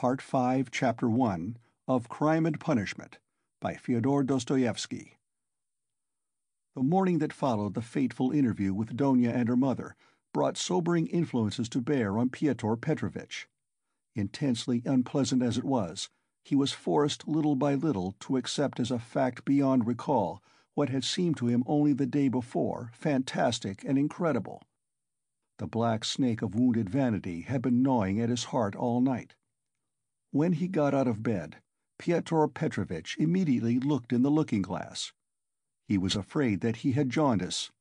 Part 5, Chapter 1 of Crime and Punishment by Fyodor Dostoevsky. The morning that followed the fateful interview with Dounia and her mother brought sobering influences to bear on Pyotr Petrovitch. Intensely unpleasant as it was, he was forced little by little to accept as a fact beyond recall what had seemed to him only the day before fantastic and incredible. The black snake of wounded vanity had been gnawing at his heart all night. When he got out of bed, Pyotr Petrovitch immediately looked in the looking-glass. He was afraid that he had jaundice.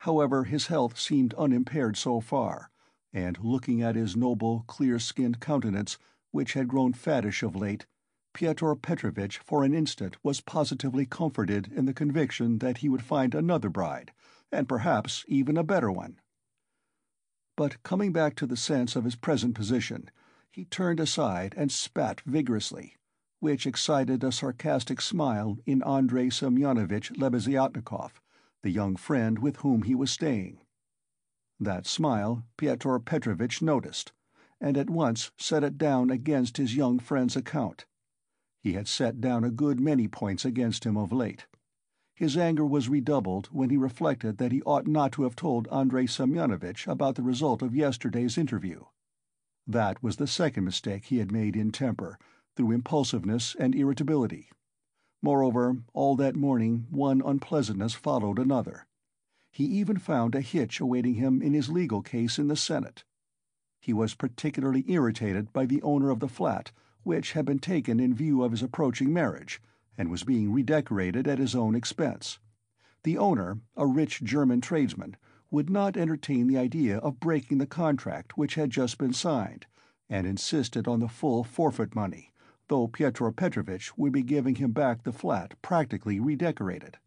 However, his health seemed unimpaired so far, and looking at his noble, clear-skinned countenance, which had grown fattish of late, Pyotr Petrovitch for an instant was positively comforted in the conviction that he would find another bride, and perhaps even a better one. But coming back to the sense of his present position, he turned aside and spat vigorously, which excited a sarcastic smile in Andrei Semyonovitch Lebeziatnikov, the young friend with whom he was staying. That smile Pyotr Petrovitch noticed, and at once set it down against his young friend's account. He had set down a good many points against him of late. His anger was redoubled when he reflected that he ought not to have told Andrei Semyonovitch about the result of yesterday's interview. That was the second mistake he had made in temper, through impulsiveness and irritability. Moreover, all that morning one unpleasantness followed another. He even found a hitch awaiting him in his legal case in the Senate. He was particularly irritated by the owner of the flat which had been taken in view of his approaching marriage, and was being redecorated at his own expense. The owner, a rich German tradesman, would not entertain the idea of breaking the contract which had just been signed, and insisted on the full forfeit money, though Pyotr Petrovitch would be giving him back the flat practically redecorated.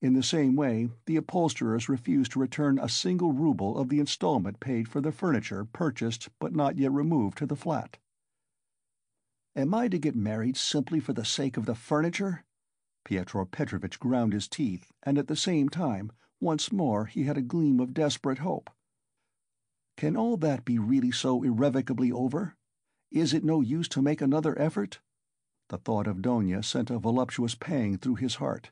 In the same way, the upholsterers refused to return a single rouble of the installment paid for the furniture purchased but not yet removed to the flat. Am I to get married simply for the sake of the furniture? Pyotr Petrovitch ground his teeth, and at the same time, once more he had a gleam of desperate hope. Can all that be really so irrevocably over? Is it no use to make another effort? The thought of Dounia sent a voluptuous pang through his heart.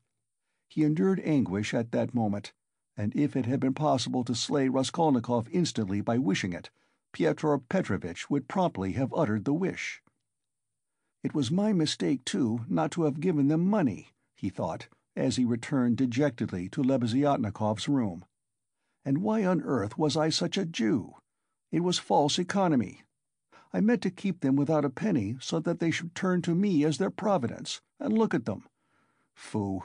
He endured anguish at that moment, and if it had been possible to slay Raskolnikov instantly by wishing it, Pyotr Petrovitch would promptly have uttered the wish. It was my mistake, too, not to have given them money, he thought, as he returned dejectedly to Lebeziatnikov's room. And why on earth was I such a Jew? It was false economy. I meant to keep them without a penny so that they should turn to me as their providence, and look at them. Foo!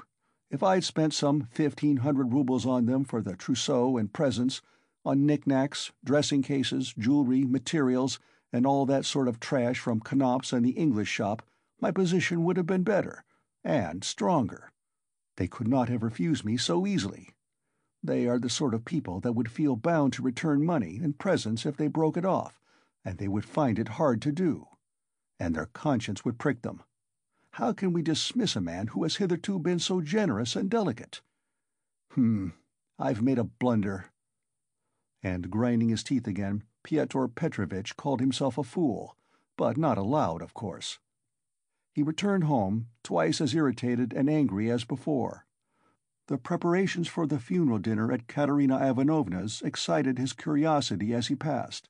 If I'd spent some fifteen hundred roubles on them for the trousseau and presents, on knickknacks, dressing cases, jewelry, materials, and all that sort of trash from Knopf's and the English shop, my position would have been better and stronger. They could not have refused me so easily. They are the sort of people that would feel bound to return money and presents if they broke it off, and they would find it hard to do. And their conscience would prick them. How can we dismiss a man who has hitherto been so generous and delicate? Hmm, I've made a blunder. And grinding his teeth again, Pyotr Petrovitch called himself a fool, but not aloud, of course. He returned home, twice as irritated and angry as before. The preparations for the funeral dinner at Katerina Ivanovna's excited his curiosity as he passed.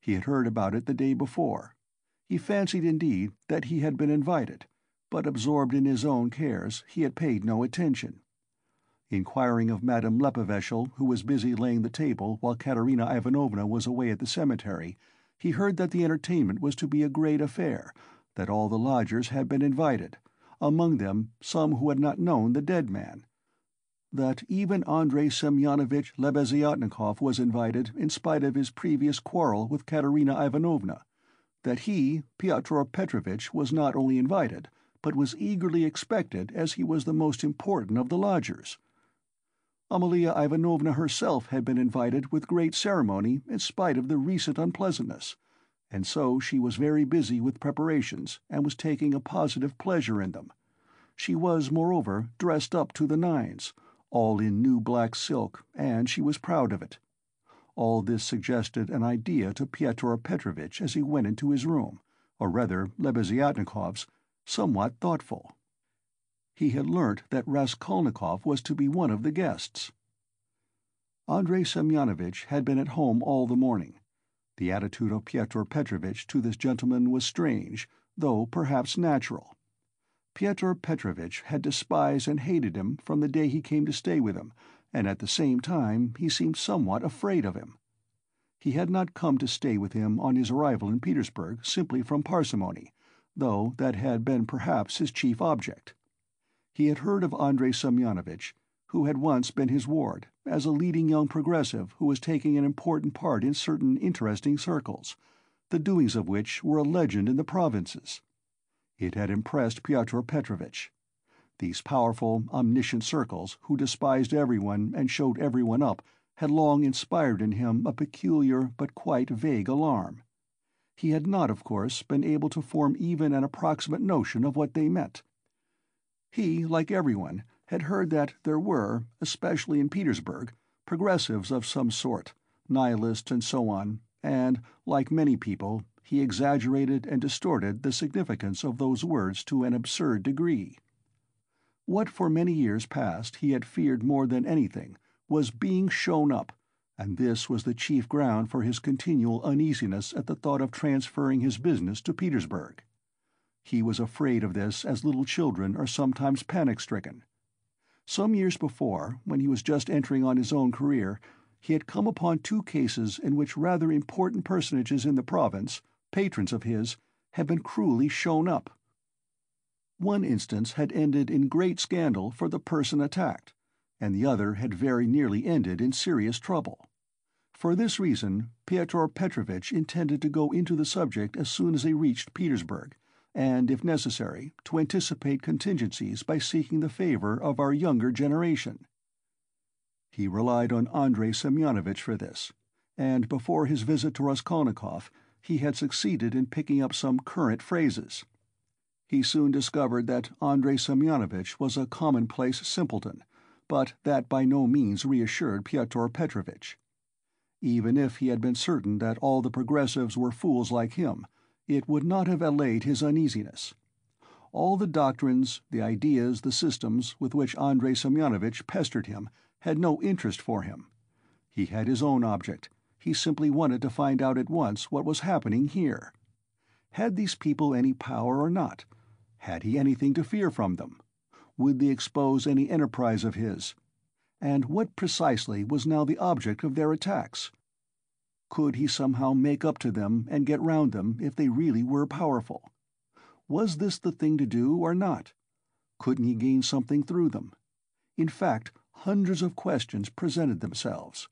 He had heard about it the day before. He fancied, indeed, that he had been invited, but absorbed in his own cares, he had paid no attention. Inquiring of Madame Lippevechsel, who was busy laying the table while Katerina Ivanovna was away at the cemetery, he heard that the entertainment was to be a great affair, that all the lodgers had been invited, among them some who had not known the dead man, that even Andrei Semyonovitch Lebeziatnikov was invited in spite of his previous quarrel with Katerina Ivanovna, that he, Pyotr Petrovitch, was not only invited, but was eagerly expected as he was the most important of the lodgers. Amalia Ivanovna herself had been invited with great ceremony in spite of the recent unpleasantness, and so she was very busy with preparations and was taking a positive pleasure in them. She was, moreover, dressed up to the nines, all in new black silk, and she was proud of it. All this suggested an idea to Pyotr Petrovitch as he went into his room, or rather Lebeziatnikov's, somewhat thoughtful. He had learnt that Raskolnikov was to be one of the guests. Andrei Semyonovitch had been at home all the morning. The attitude of Pyotr Petrovitch to this gentleman was strange, though perhaps natural. Pyotr Petrovitch had despised and hated him from the day he came to stay with him, and at the same time he seemed somewhat afraid of him. He had not come to stay with him on his arrival in Petersburg simply from parsimony, though that had been perhaps his chief object. He had heard of Andrei Semyonovitch, who had once been his ward, as a leading young progressive who was taking an important part in certain interesting circles, the doings of which were a legend in the provinces. It had impressed Pyotr Petrovitch. These powerful, omniscient circles, who despised everyone and showed everyone up, had long inspired in him a peculiar but quite vague alarm. He had not, of course, been able to form even an approximate notion of what they meant. He, like everyone, had heard that there were, especially in Petersburg, progressives of some sort, nihilists and so on, and, like many people, he exaggerated and distorted the significance of those words to an absurd degree. What for many years past he had feared more than anything was being shown up, and this was the chief ground for his continual uneasiness at the thought of transferring his business to Petersburg. He was afraid of this as little children are sometimes panic-stricken. Some years before, when he was just entering on his own career, he had come upon two cases in which rather important personages in the province patrons of his, had been cruelly shown up. One instance had ended in great scandal for the person attacked, and the other had very nearly ended in serious trouble. For this reason, Pyotr Petrovitch intended to go into the subject as soon as they reached Petersburg, and, if necessary, to anticipate contingencies by seeking the favor of our younger generation. He relied on Andrei Semyonovitch for this, and before his visit to Raskolnikov he had succeeded in picking up some current phrases. He soon discovered that Andrei Semyonovitch was a commonplace simpleton, but that by no means reassured Pyotr Petrovitch. Even if he had been certain that all the progressives were fools like him, it would not have allayed his uneasiness. All the doctrines, the ideas, the systems with which Andrei Semyonovitch pestered him had no interest for him. He had his own object, he simply wanted to find out at once what was happening here. Had these people any power or not? Had he anything to fear from them? Would they expose any enterprise of his? And what precisely was now the object of their attacks? Could he somehow make up to them and get round them if they really were powerful? Was this the thing to do or not? Couldn't he gain something through them? In fact, hundreds of questions presented themselves.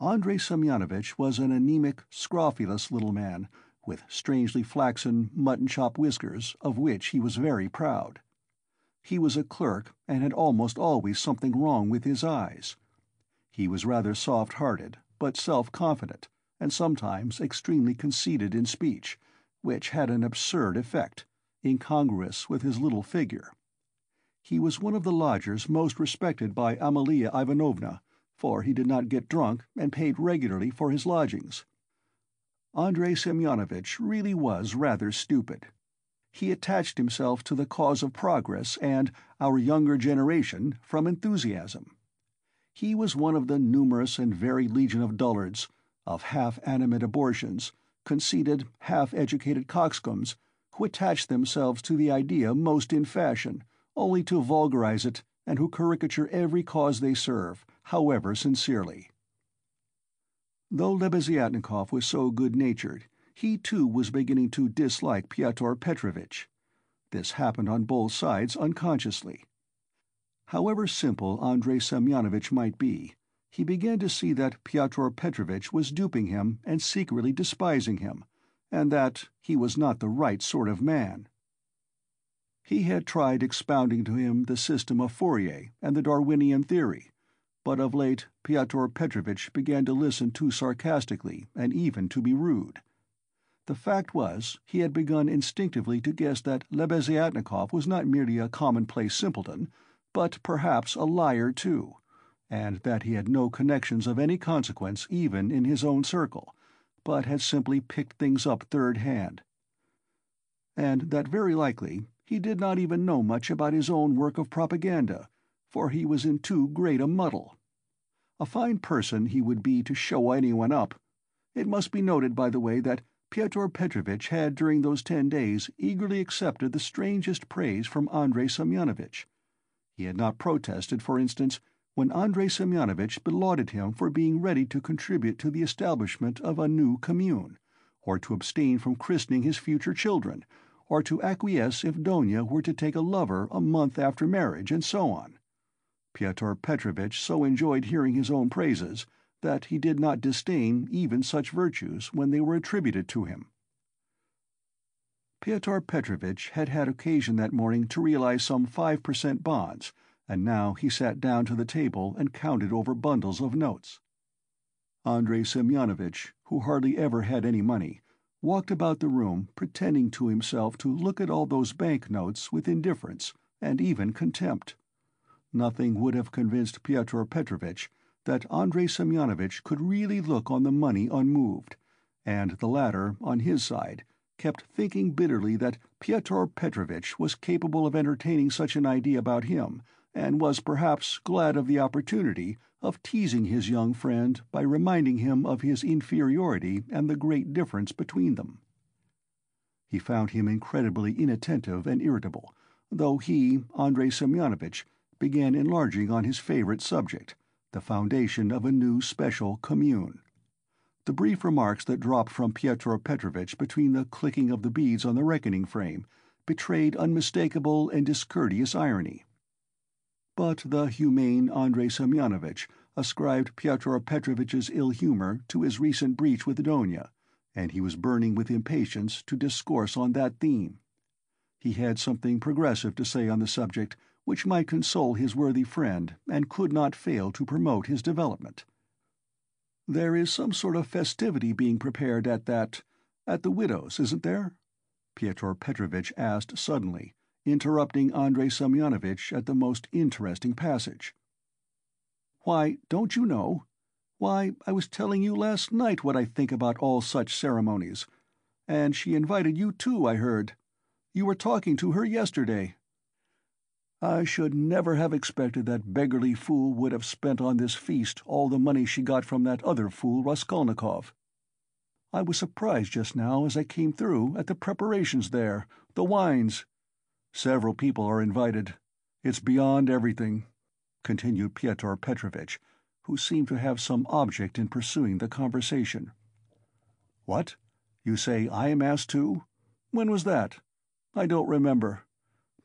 Andrei Semyonovitch was an anemic, scrofulous little man, with strangely flaxen, mutton-chop whiskers, of which he was very proud. He was a clerk, and had almost always something wrong with his eyes. He was rather soft-hearted, but self-confident, and sometimes extremely conceited in speech, which had an absurd effect, incongruous with his little figure. He was one of the lodgers most respected by Amalia Ivanovna, for he did not get drunk and paid regularly for his lodgings. Andrei Semyonovitch really was rather stupid. He attached himself to the cause of progress and our younger generation from enthusiasm. He was one of the numerous and varied legion of dullards, of half-animate abortions, conceited, half-educated coxcombs, who attach themselves to the idea most in fashion, only to vulgarize it, and who caricature every cause they serve, however sincerely. Though Lebeziatnikov was so good-natured, he too was beginning to dislike Pyotr Petrovitch. This happened on both sides unconsciously. However simple Andrei Semyonovitch might be, he began to see that Pyotr Petrovitch was duping him and secretly despising him, and that he was not the right sort of man. He had tried expounding to him the system of Fourier and the Darwinian theory, but of late Pyotr Petrovitch began to listen too sarcastically and even to be rude. The fact was, he had begun instinctively to guess that Lebeziatnikov was not merely a commonplace simpleton, but perhaps a liar too, and that he had no connections of any consequence even in his own circle, but had simply picked things up third hand, and that very likely he did not even know much about his own work of propaganda, for he was in too great a muddle. A fine person he would be to show anyone up. It must be noted, by the way, that Pyotr Petrovitch had during those ten days eagerly accepted the strangest praise from Andrei Semyonovitch. He had not protested, for instance, when Andrei Semyonovitch belauded him for being ready to contribute to the establishment of a new commune, or to abstain from christening his future children, or to acquiesce if Dounia were to take a lover a month after marriage, and so on. Pyotr Petrovitch so enjoyed hearing his own praises that he did not disdain even such virtues when they were attributed to him. Pyotr Petrovitch had had occasion that morning to realize some five per cent bonds, and now he sat down to the table and counted over bundles of notes. Andrei Semyonovitch, who hardly ever had any money, walked about the room pretending to himself to look at all those bank notes with indifference and even contempt. Nothing would have convinced Pyotr Petrovitch that Andrei Semyonovitch could really look on the money unmoved, and the latter, on his side, kept thinking bitterly that Pyotr Petrovitch was capable of entertaining such an idea about him, and was perhaps glad of the opportunity of teasing his young friend by reminding him of his inferiority and the great difference between them. He found him incredibly inattentive and irritable, though he, Andrei Semyonovitch, began enlarging on his favorite subject, the foundation of a new special commune. The brief remarks that dropped from Pyotr Petrovitch between the clicking of the beads on the reckoning frame betrayed unmistakable and discourteous irony. But the humane Andrei Semyonovitch ascribed Pyotr Petrovitch's ill humour to his recent breach with Dounia, and he was burning with impatience to discourse on that theme. He had something progressive to say on the subject which might console his worthy friend and could not fail to promote his development. There is some sort of festivity being prepared at that... at the widow's, isn't there? Pyotr Petrovitch asked suddenly, interrupting Andrei Semyonovitch at the most interesting passage. Why, don't you know? Why, I was telling you last night what I think about all such ceremonies. And she invited you too, I heard. You were talking to her yesterday. I should never have expected that beggarly fool would have spent on this feast all the money she got from that other fool Raskolnikov. I was surprised just now as I came through at the preparations there, the wines. Several people are invited. It's beyond everything, continued Pyotr Petrovitch, who seemed to have some object in pursuing the conversation. What? You say I am asked too? When was that? I don't remember.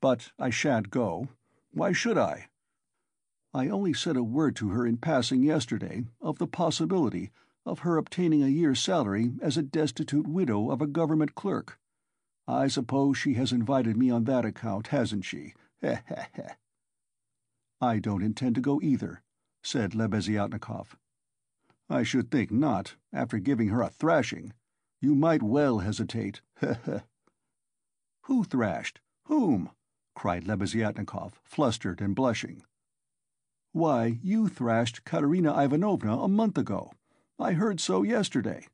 But I shan't go. Why should I? I only said a word to her in passing yesterday of the possibility of her obtaining a year's salary as a destitute widow of a government clerk. I suppose she has invited me on that account, hasn't she? Heh heh heh. I don't intend to go either, said Lebeziatnikov. I should think not, after giving her a thrashing. You might well hesitate. Heh heh. Who thrashed? Whom? Cried Lebeziatnikov, flustered and blushing. Why, you thrashed Katerina Ivanovna a month ago. I heard so yesterday.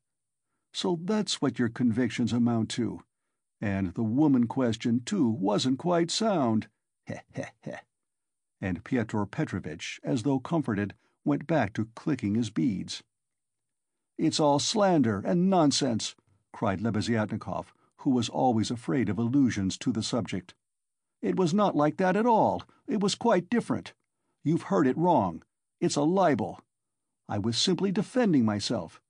So that's what your convictions amount to. And the woman question, too, wasn't quite sound. Heh heh heh. And Pyotr Petrovitch, as though comforted, went back to clicking his beads. It's all slander and nonsense, cried Lebeziatnikov, who was always afraid of allusions to the subject. It was not like that at all. It was quite different. You've heard it wrong. It's a libel. I was simply defending myself.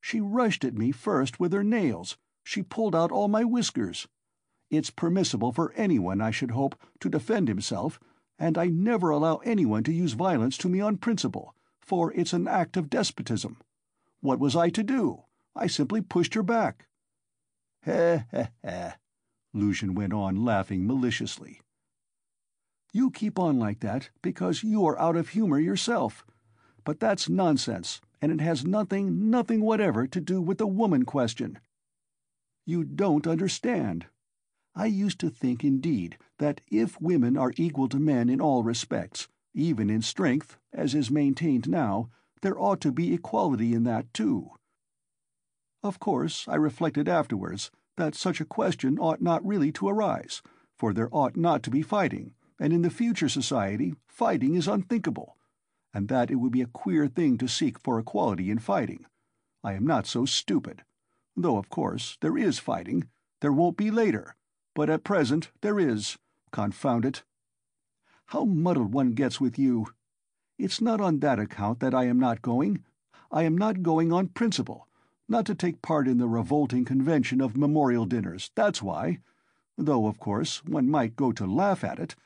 She rushed at me first with her nails. She pulled out all my whiskers. It's permissible for anyone, I should hope, to defend himself, and I never allow anyone to use violence to me on principle, for it's an act of despotism. What was I to do? I simply pushed her back. Heh heh heh. Luzhin went on laughing maliciously. You keep on like that because you are out of humor yourself. But that's nonsense, and it has nothing, nothing whatever to do with the woman question. You don't understand. I used to think, indeed, that if women are equal to men in all respects, even in strength, as is maintained now, there ought to be equality in that too. Of course, I reflected afterwards that such a question ought not really to arise, for there ought not to be fighting, and in the future society fighting is unthinkable, and that it would be a queer thing to seek for equality in fighting. I am not so stupid. Though, of course, there is fighting. There won't be later. But at present there is. Confound it! How muddled one gets with you! It's not on that account that I am not going. I am not going on principle, not to take part in the revolting convention of memorial dinners, that's why. Though, of course, one might go to laugh at it.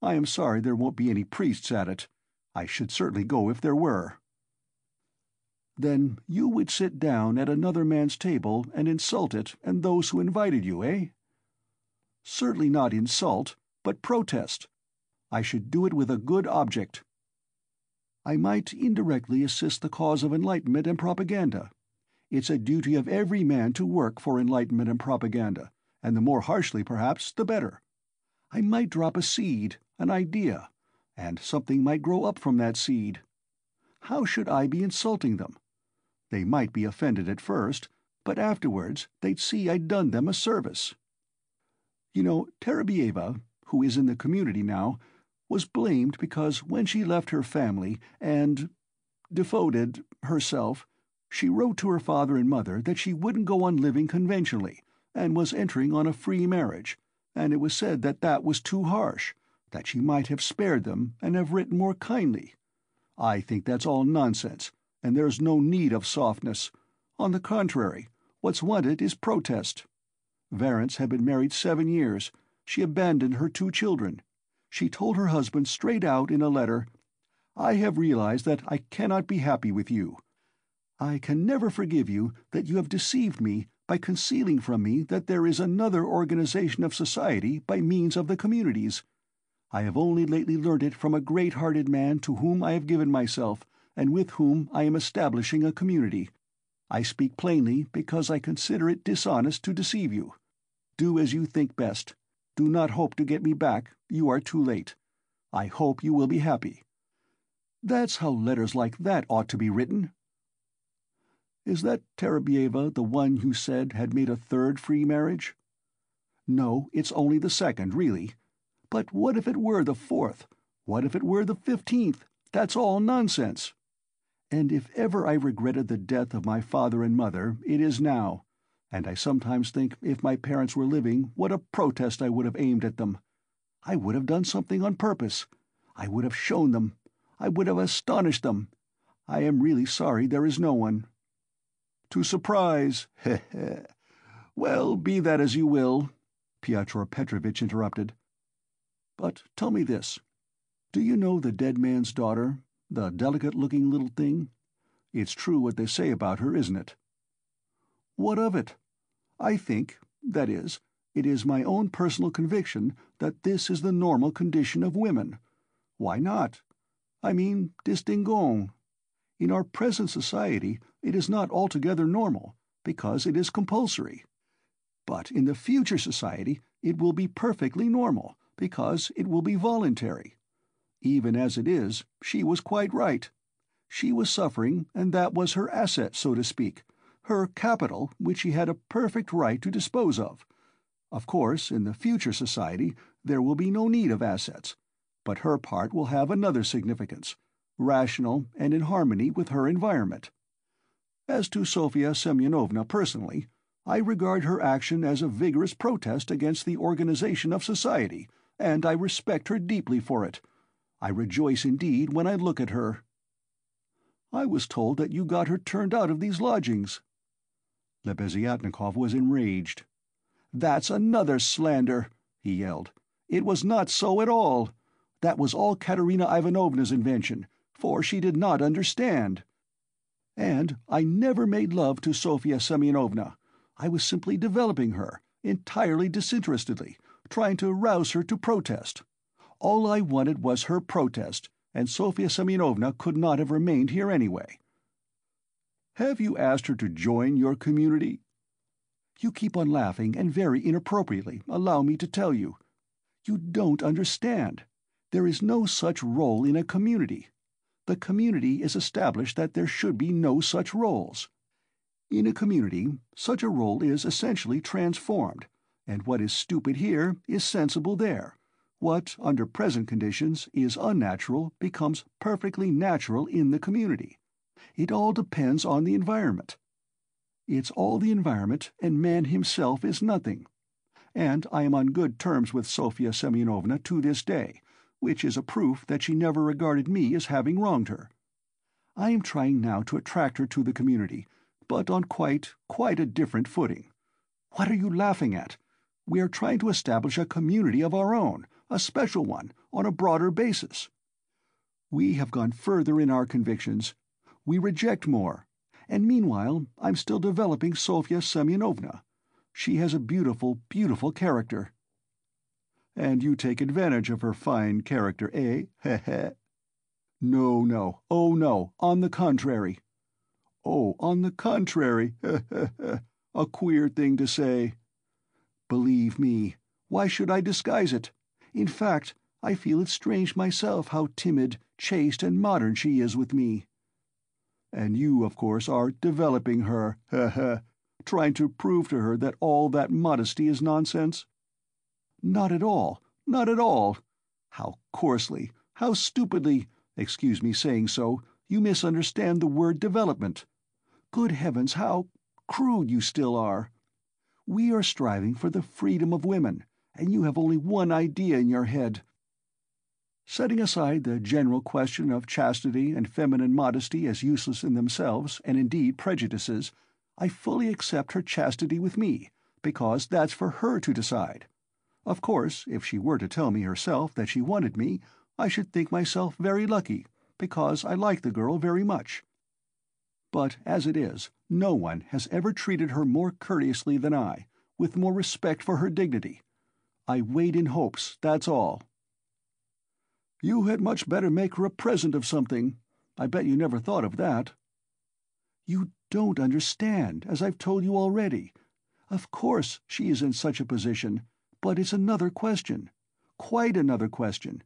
I am sorry there won't be any priests at it. I should certainly go if there were. Then you would sit down at another man's table and insult it and those who invited you, eh? Certainly not insult, but protest. I should do it with a good object. I might indirectly assist the cause of enlightenment and propaganda. It's a duty of every man to work for enlightenment and propaganda, and the more harshly, perhaps, the better. I might drop a seed, an idea, and something might grow up from that seed. How should I be insulting them? They might be offended at first, but afterwards they'd see I'd done them a service. You know, Terebyeva, who is in the community now, was blamed because when she left her family and devoted herself, she wrote to her father and mother that she wouldn't go on living conventionally, and was entering on a free marriage, and it was said that that was too harsh, that she might have spared them and have written more kindly. I think that's all nonsense and there's no need of softness. On the contrary, what's wanted is protest. Varents had been married seven years. She abandoned her two children. She told her husband straight out in a letter, I have realized that I cannot be happy with you. I can never forgive you that you have deceived me by concealing from me that there is another organization of society by means of the communities. I have only lately learnt it from a great-hearted man to whom I have given myself, and with whom I am establishing a community. I speak plainly because I consider it dishonest to deceive you. Do as you think best. Do not hope to get me back, you are too late. I hope you will be happy. That's how letters like that ought to be written. Is that Terebyeva the one you said had made a third free marriage? No, it's only the second, really. But what if it were the fourth? What if it were the fifteenth? That's all nonsense and if ever I regretted the death of my father and mother, it is now, and I sometimes think if my parents were living what a protest I would have aimed at them. I would have done something on purpose. I would have shown them. I would have astonished them. I am really sorry there is no one. To surprise. Well, be that as you will, Pyotr Petrovitch interrupted. But tell me this. Do you know the dead man's daughter, the delicate-looking little thing? It's true what they say about her, isn't it? What of it? I think, that is, it is my own personal conviction that this is the normal condition of women. Why not? I mean, distinguons. In our present society it is not altogether normal, because it is compulsory. But in the future society it will be perfectly normal, because it will be voluntary. Even as it is, she was quite right. She was suffering, and that was her asset, so to speak, her capital which she had a perfect right to dispose of. Of course, in the future society there will be no need of assets, but her part will have another significance, rational and in harmony with her environment. As to Sofya Semyonovna personally, I regard her action as a vigorous protest against the organization of society, and I respect her deeply for it. I rejoice indeed when I look at her. I was told that you got her turned out of these lodgings. Lebeziatnikov was enraged. That's another slander, he yelled. It was not so at all. That was all Katerina Ivanovna's invention, for she did not understand. And I never made love to Sofya Semyonovna. I was simply developing her, entirely disinterestedly, trying to rouse her to protest. All I wanted was her protest, and Sofya Semyonovna could not have remained here anyway. Have you asked her to join your community? You keep on laughing, and very inappropriately, allow me to tell you. You don't understand. There is no such role in a community. The community is established that there should be no such roles. In a community, such a role is essentially transformed, and what is stupid here is sensible there. What, under present conditions, is unnatural becomes perfectly natural in the community. It all depends on the environment. It's all the environment, and man himself is nothing. And I am on good terms with Sofya Semyonovna to this day, which is a proof that she never regarded me as having wronged her. I am trying now to attract her to the community, but on quite, quite a different footing. What are you laughing at? We are trying to establish a community of our own, a special one, on a broader basis. We have gone further in our convictions. We reject more. And meanwhile I'm still developing Sofya Semyonovna. She has a beautiful, beautiful character." "And you take advantage of her fine character, eh? He he!" "No, no, oh no, on the contrary." "Oh, on the contrary! He he he! A queer thing to say." "Believe me, why should I disguise it? In fact, I feel it strange myself how timid, chaste, and modern she is with me." "And you, of course, are developing her, he he! trying to prove to her that all that modesty is nonsense?" "Not at all, not at all! How coarsely, how stupidly excuse me saying so you misunderstand the word development! Good heavens, how crude you still are! We are striving for the freedom of women, and you have only one idea in your head. Setting aside the general question of chastity and feminine modesty as useless in themselves, and indeed prejudices, I fully accept her chastity with me, because that's for her to decide. Of course, if she were to tell me herself that she wanted me, I should think myself very lucky, because I like the girl very much. But as it is, no one has ever treated her more courteously than I, with more respect for her dignity. I wait in hopes, that's all. You had much better make her a present of something. I bet you never thought of that. You don't understand, as I've told you already. Of course she is in such a position, but it's another question. Quite another question.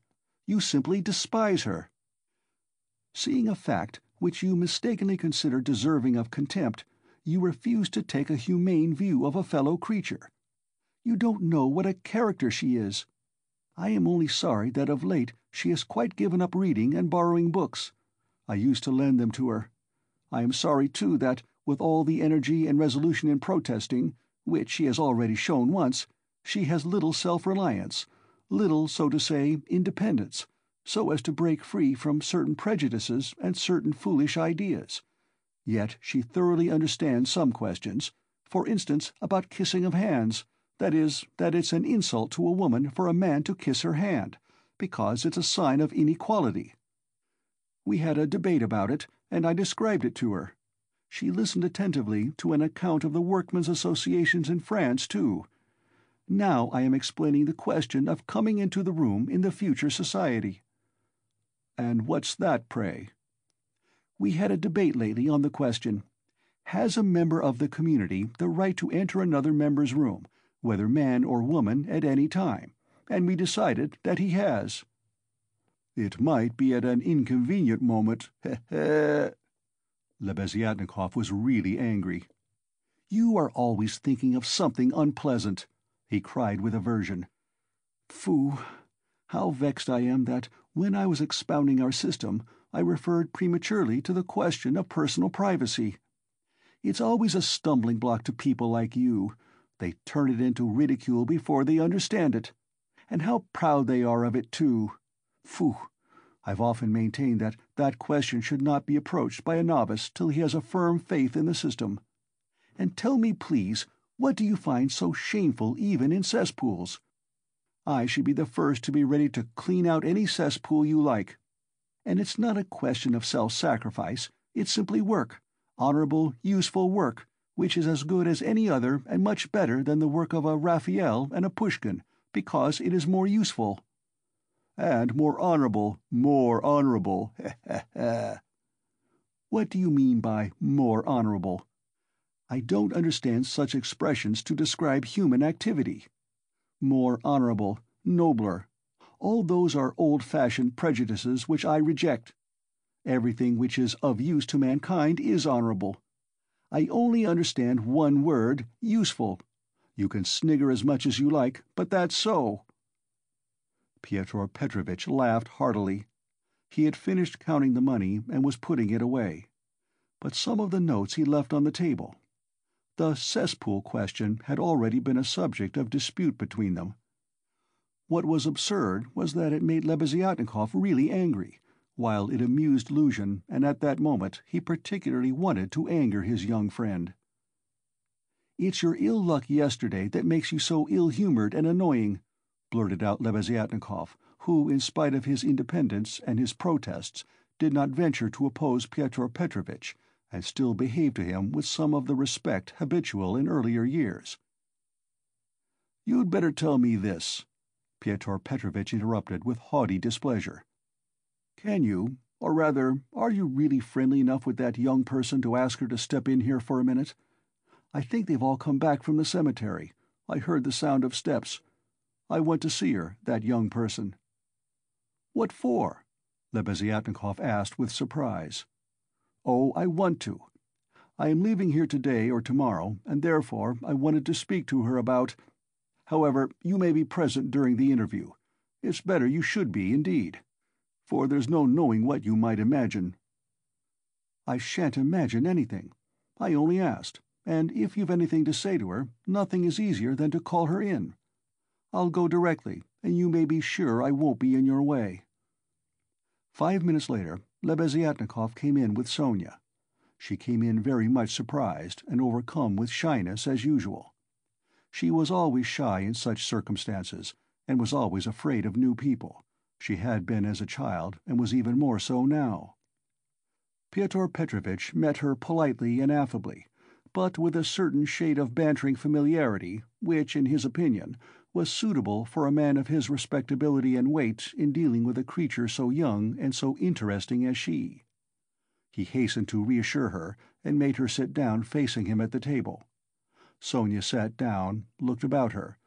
You simply despise her. Seeing a fact which you mistakenly consider deserving of contempt, you refuse to take a humane view of a fellow creature. You don't know what a character she is. I am only sorry that of late she has quite given up reading and borrowing books. I used to lend them to her. I am sorry, too, that, with all the energy and resolution in protesting, which she has already shown once, she has little self-reliance, little, so to say, independence, so as to break free from certain prejudices and certain foolish ideas. Yet she thoroughly understands some questions, for instance about kissing of hands, that is, that it's an insult to a woman for a man to kiss her hand, because it's a sign of inequality. We had a debate about it, and I described it to her. She listened attentively to an account of the workmen's associations in France, too. Now I am explaining the question of coming into the room in the future society. And what's that, pray? We had a debate lately on the question, Has a member of the community the right to enter another member's room, whether man or woman, at any time? And we decided that he has. It might be at an inconvenient moment. Lebeziatnikov was really angry. "You are always thinking of something unpleasant," he cried with aversion. "Phoo! How vexed I am that, when I was expounding our system, I referred prematurely to the question of personal privacy. It's always a stumbling block to people like you. They turn it into ridicule before they understand it. And how proud they are of it, too! Phoo! I've often maintained that that question should not be approached by a novice till he has a firm faith in the system. And tell me, please, what do you find so shameful even in cesspools? I should be the first to be ready to clean out any cesspool you like. And it's not a question of self-sacrifice, it's simply work, honorable, useful work, which is as good as any other and much better than the work of a Raphael and a Pushkin, because it is more useful and more honorable, more honorable. What do you mean by more honorable? I don't understand such expressions to describe human activity. More honorable, nobler, all those are old-fashioned prejudices which I reject. Everything which is of use to mankind is honorable. I only understand one word, useful. You can snigger as much as you like, but that's so." Pyotr Petrovitch laughed heartily. He had finished counting the money and was putting it away. But some of the notes he left on the table. The cesspool question had already been a subject of dispute between them. What was absurd was that it made Lebeziatnikov really angry, while it amused Luzhin, and at that moment he particularly wanted to anger his young friend. "It's your ill luck yesterday that makes you so ill-humoured and annoying," blurted out Lebeziatnikov, who, in spite of his independence and his protests, did not venture to oppose Pyotr Petrovitch, and still behaved to him with some of the respect habitual in earlier years. "You'd better tell me this," Pyotr Petrovitch interrupted with haughty displeasure. "Can you, or rather, are you really friendly enough with that young person to ask her to step in here for a minute? I think they've all come back from the cemetery. I heard the sound of steps. I want to see her, that young person." "What for?" Lebeziatnikov asked with surprise. "Oh, I want to. I am leaving here today or tomorrow, and therefore I wanted to speak to her about However, you may be present during the interview. It's better you should be, indeed. For there's no knowing what you might imagine." "I shan't imagine anything. I only asked, and if you've anything to say to her, nothing is easier than to call her in. I'll go directly, and you may be sure I won't be in your way." Five minutes later Lebeziatnikov came in with Sonia. She came in very much surprised and overcome with shyness as usual. She was always shy in such circumstances, and was always afraid of new people; she had been as a child, and was even more so now. Pyotr Petrovitch met her politely and affably, but with a certain shade of bantering familiarity which, in his opinion, was suitable for a man of his respectability and weight in dealing with a creature so young and so interesting as she. He hastened to reassure her, and made her sit down facing him at the table. Sonia sat down, looked about her,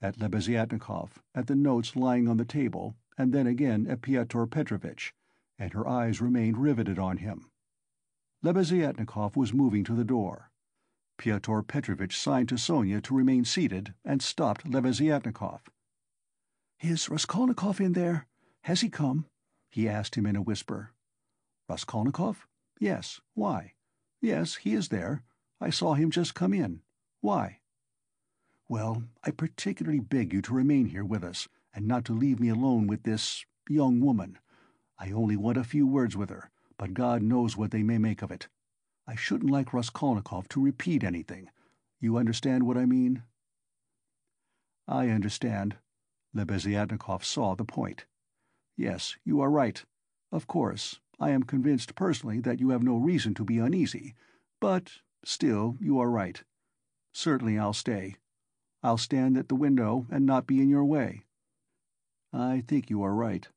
at Lebeziatnikov, at the notes lying on the table, and then again at Pyotr Petrovitch, and her eyes remained riveted on him. Lebeziatnikov was moving to the door. Pyotr Petrovitch signed to Sonia to remain seated, and stopped Lebeziatnikov. "Is Raskolnikov in there? Has he come?" he asked him in a whisper. "Raskolnikov? Yes. Why? Yes, he is there. I saw him just come in. Why?" "Well, I particularly beg you to remain here with us, and not to leave me alone with this young woman. I only want a few words with her, but God knows what they may make of it. I shouldn't like Raskolnikov to repeat anything. You understand what I mean?" "I understand." Lebeziatnikov saw the point. "Yes, you are right. Of course, I am convinced personally that you have no reason to be uneasy, but still you are right. Certainly I'll stay. I'll stand at the window and not be in your way. I think you are right.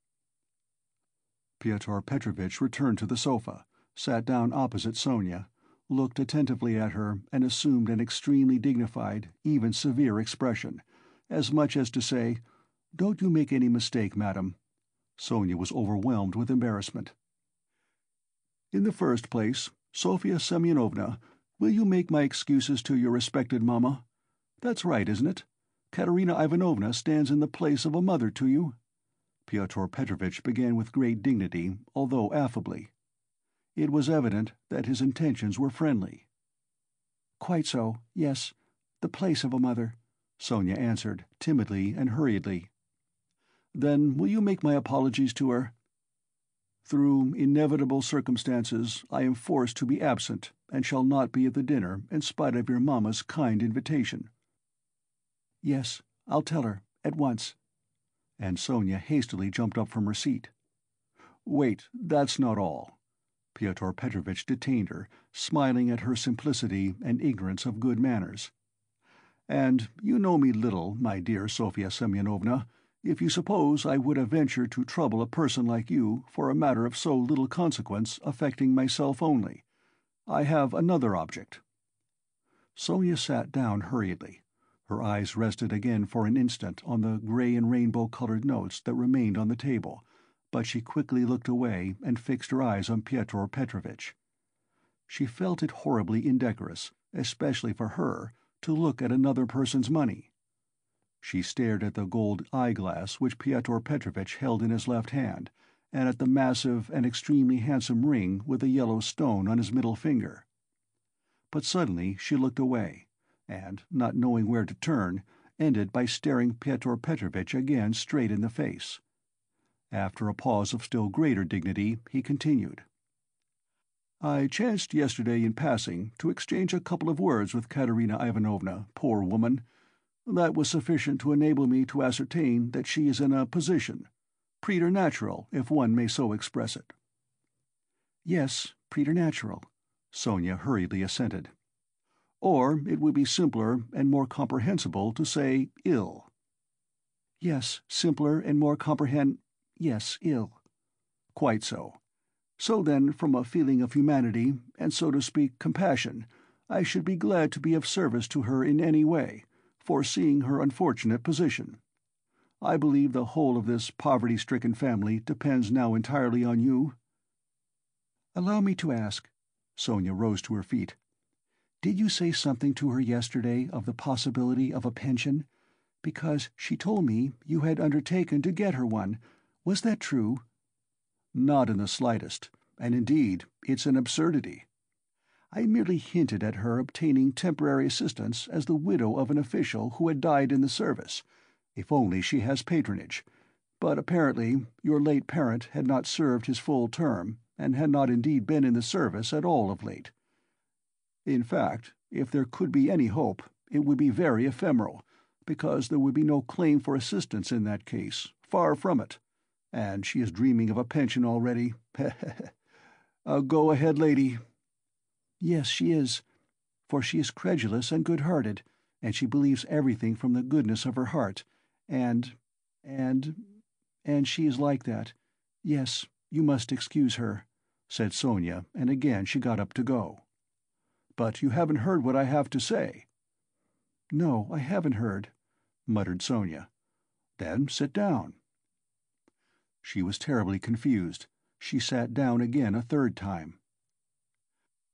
Pyotr Petrovitch returned to the sofa, sat down opposite Sonia, looked attentively at her, and assumed an extremely dignified, even severe expression, as much as to say, "Don't you make any mistake, madam." Sonia was overwhelmed with embarrassment. "In the first place, Sofya Semyonovna Will you make my excuses to your respected mamma? That's right, isn't it? Katerina Ivanovna stands in the place of a mother to you." Pyotr Petrovitch began with great dignity, although affably. It was evident that his intentions were friendly. "Quite so, yes, the place of a mother," Sonia answered, timidly and hurriedly. "Then will you make my apologies to her? Through inevitable circumstances I am forced to be absent, and shall not be at the dinner in spite of your mamma's kind invitation." "Yes, I'll tell her, at once." And Sonia hastily jumped up from her seat. "Wait, that's not all." Pyotr Petrovitch detained her, smiling at her simplicity and ignorance of good manners. "And you know me little, my dear Sofya Semyonovna if you suppose I would have ventured to trouble a person like you for a matter of so little consequence affecting myself only. I have another object." Sonia sat down hurriedly. Her eyes rested again for an instant on the grey and rainbow-coloured notes that remained on the table, but she quickly looked away and fixed her eyes on Pyotr Petrovitch. She felt it horribly indecorous, especially for her, to look at another person's money. She stared at the gold eyeglass which Pyotr Petrovitch held in his left hand, and at the massive and extremely handsome ring with a yellow stone on his middle finger. But suddenly she looked away, and, not knowing where to turn, ended by staring Pyotr Petrovitch again straight in the face. After a pause of still greater dignity, he continued. I chanced yesterday in passing to exchange a couple of words with Katerina Ivanovna, poor woman. That was sufficient to enable me to ascertain that she is in a position, preternatural, if one may so express it. Yes, preternatural, Sonia hurriedly assented. Or it would be simpler and more comprehensible to say ill. Yes, simpler and more comprehend... yes, ill. Quite so. So then, from a feeling of humanity, and so to speak compassion, I should be glad to be of service to her in any way, foreseeing her unfortunate position. I believe the whole of this poverty-stricken family depends now entirely on you. Allow me to ask, Sonia rose to her feet. Did you say something to her yesterday of the possibility of a pension? Because she told me you had undertaken to get her one. Was that true? Not in the slightest, and indeed it's an absurdity. I merely hinted at her obtaining temporary assistance as the widow of an official who had died in the service, if only she has patronage. But apparently your late parent had not served his full term, and had not indeed been in the service at all of late. In fact, if there could be any hope, it would be very ephemeral, because there would be no claim for assistance in that case, far from it. And she is dreaming of a pension already. uh, go ahead, lady. Yes, she is, for she is credulous and good-hearted, and she believes everything from the goodness of her heart, and... and... and she is like that. Yes, you must excuse her, said Sonia, and again she got up to go. But you haven't heard what I have to say. No, I haven't heard, muttered Sonia. Then sit down. She was terribly confused. She sat down again a third time.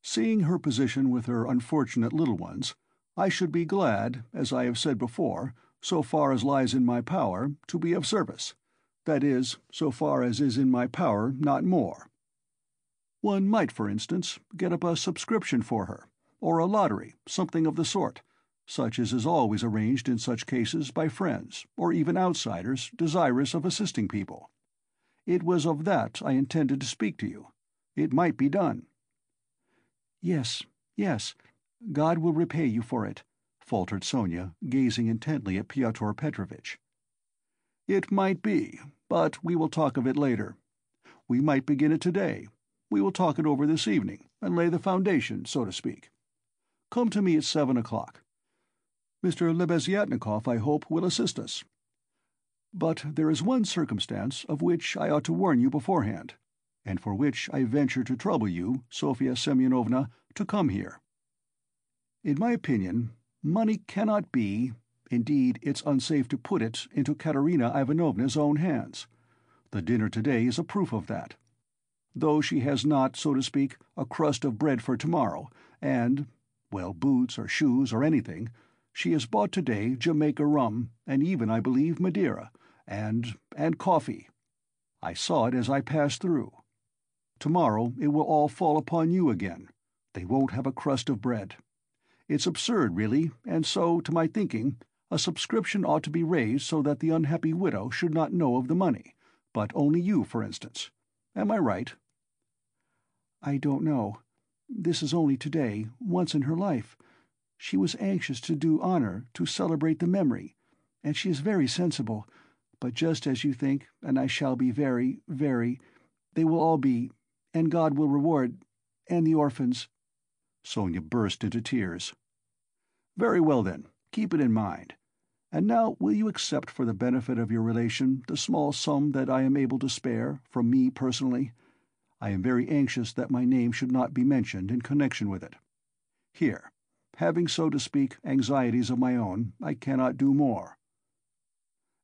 Seeing her position with her unfortunate little ones, I should be glad, as I have said before, so far as lies in my power, to be of service. That is, so far as is in my power, not more. One might, for instance, get up a subscription for her, or a lottery, something of the sort, such as is always arranged in such cases by friends, or even outsiders, desirous of assisting people. It was of that I intended to speak to you. It might be done. Yes, yes, God will repay you for it, faltered Sonia, gazing intently at Pyotr Petrovitch. It might be, but we will talk of it later. We might begin it today. We will talk it over this evening, and lay the foundation, so to speak. Come to me at seven o'clock. Mr. Lebeziatnikov, I hope, will assist us. But there is one circumstance of which I ought to warn you beforehand, and for which I venture to trouble you, Sofya Semyonovna, to come here. In my opinion, money cannot be, indeed it's unsafe to put it into Katerina Ivanovna's own hands. The dinner today is a proof of that. Though she has not, so to speak, a crust of bread for tomorrow, and, well, boots or shoes or anything, she has bought today Jamaica rum, and even, I believe, Madeira, and and coffee. I saw it as I passed through. Tomorrow it will all fall upon you again. They won't have a crust of bread. It's absurd, really, and so, to my thinking, a subscription ought to be raised so that the unhappy widow should not know of the money, but only you, for instance. Am I right? I don't know. This is only today, once in her life. She was anxious to do honor, to celebrate the memory, and she is very sensible. But just as you think, and I shall be very, very, they will all be, and God will reward, and the orphans. Sonia burst into tears. Very well, then, keep it in mind. And now will you accept for the benefit of your relation the small sum that I am able to spare, from me personally? I am very anxious that my name should not be mentioned in connection with it. Here, having, so to speak, anxieties of my own, I cannot do more."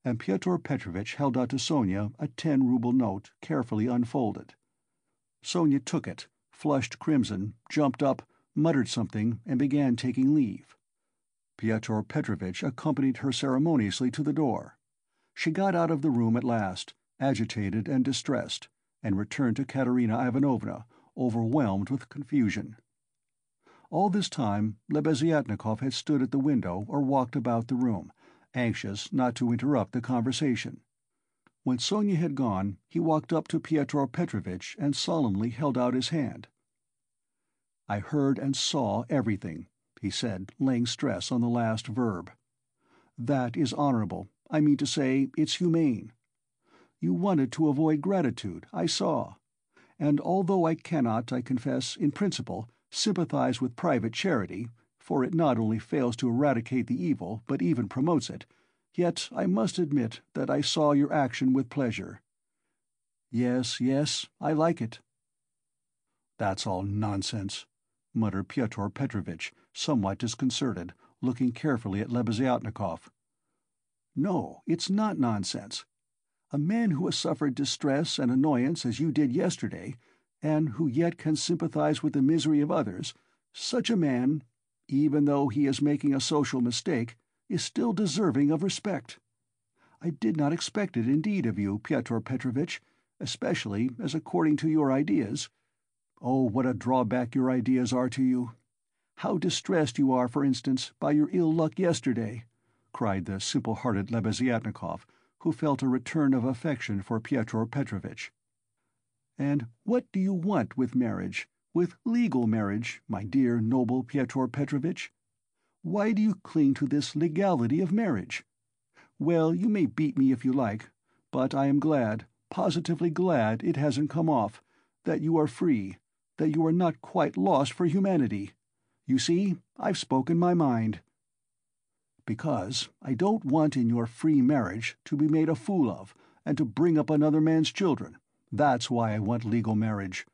And Pyotr Petrovitch held out to Sonia a ten rouble note, carefully unfolded. Sonia took it, flushed crimson, jumped up, muttered something, and began taking leave. Pyotr Petrovitch accompanied her ceremoniously to the door. She got out of the room at last, agitated and distressed, and returned to Katerina Ivanovna, overwhelmed with confusion. All this time Lebeziatnikov had stood at the window or walked about the room, anxious not to interrupt the conversation. When Sonia had gone, he walked up to Pyotr Petrovitch and solemnly held out his hand. "I heard and saw everything," he said, laying stress on the last verb. "That is honorable. I mean to say, it's humane. You wanted to avoid gratitude, I saw. And although I cannot, I confess, in principle, sympathize with private charity, for it not only fails to eradicate the evil, but even promotes it, yet I must admit that I saw your action with pleasure. Yes, yes, I like it. That's all nonsense, muttered Pyotr Petrovitch, somewhat disconcerted, looking carefully at Lebeziatnikov. No, it's not nonsense. A man who has suffered distress and annoyance as you did yesterday, and who yet can sympathize with the misery of others, such a man, even though he is making a social mistake, is still deserving of respect. I did not expect it indeed of you, Pyotr Petrovitch, especially as according to your ideas... Oh, what a drawback your ideas are to you! How distressed you are, for instance, by your ill luck yesterday!" cried the simple-hearted Lebeziatnikov, who felt a return of affection for Pyotr Petrovitch. "And what do you want with marriage, with legal marriage, my dear, noble Pyotr Petrovitch? Why do you cling to this legality of marriage? Well, you may beat me if you like, but I am glad, positively glad, it hasn't come off, that you are free, that you are not quite lost for humanity. You see, I've spoken my mind. Because I don't want in your free marriage to be made a fool of, and to bring up another man's children. That's why I want legal marriage,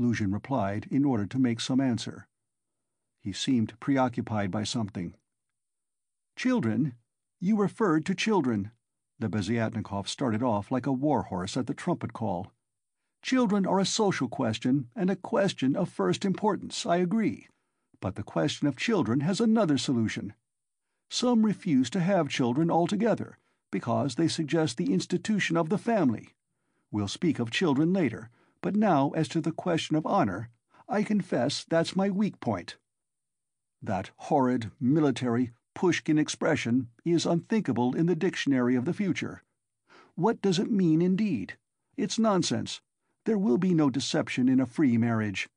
Luzhin replied in order to make some answer. He seemed preoccupied by something. Children? You referred to children. Lebeziatnikov started off like a war-horse at the trumpet call. Children are a social question, and a question of first importance, I agree. But the question of children has another solution. Some refuse to have children altogether, because they suggest the institution of the family. We'll speak of children later, but now as to the question of honor, I confess that's my weak point. That horrid, military, Pushkin expression is unthinkable in the dictionary of the future. What does it mean indeed? It's nonsense. There will be no deception in a free marriage.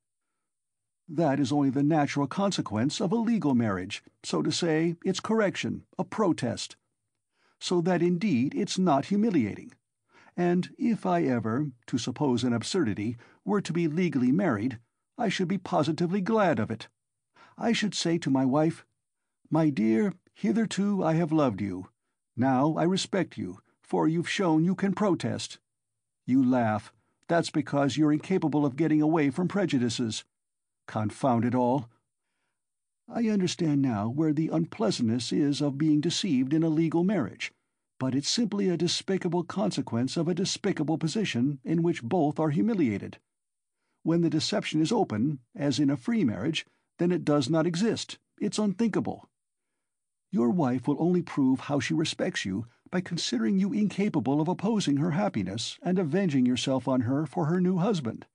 That is only the natural consequence of a legal marriage, so to say, its correction, a protest. So that indeed it's not humiliating. And if I ever, to suppose an absurdity, were to be legally married, I should be positively glad of it. I should say to my wife, My dear, hitherto I have loved you. Now I respect you, for you've shown you can protest. You laugh. That's because you're incapable of getting away from prejudices. Confound it all! I understand now where the unpleasantness is of being deceived in a legal marriage, but it's simply a despicable consequence of a despicable position in which both are humiliated. When the deception is open, as in a free marriage, then it does not exist, it's unthinkable. Your wife will only prove how she respects you by considering you incapable of opposing her happiness and avenging yourself on her for her new husband.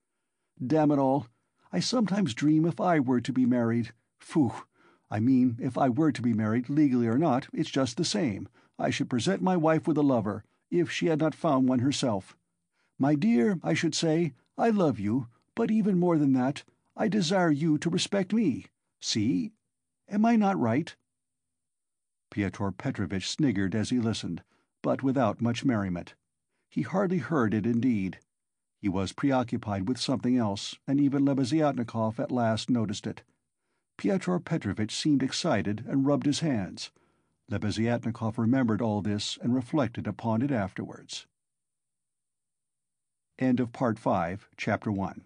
Damn it all! I sometimes dream if I were to be married. Phoo! I mean, if I were to be married, legally or not, it's just the same. I should present my wife with a lover, if she had not found one herself. My dear, I should say, I love you, but even more than that, I desire you to respect me. See? Am I not right? Pyotr Petrovitch sniggered as he listened, but without much merriment. He hardly heard it indeed. He was preoccupied with something else, and even Lebeziatnikov at last noticed it. Pyotr Petrovitch seemed excited and rubbed his hands. Lebeziatnikov remembered all this and reflected upon it afterwards. End of Part 5, Chapter 1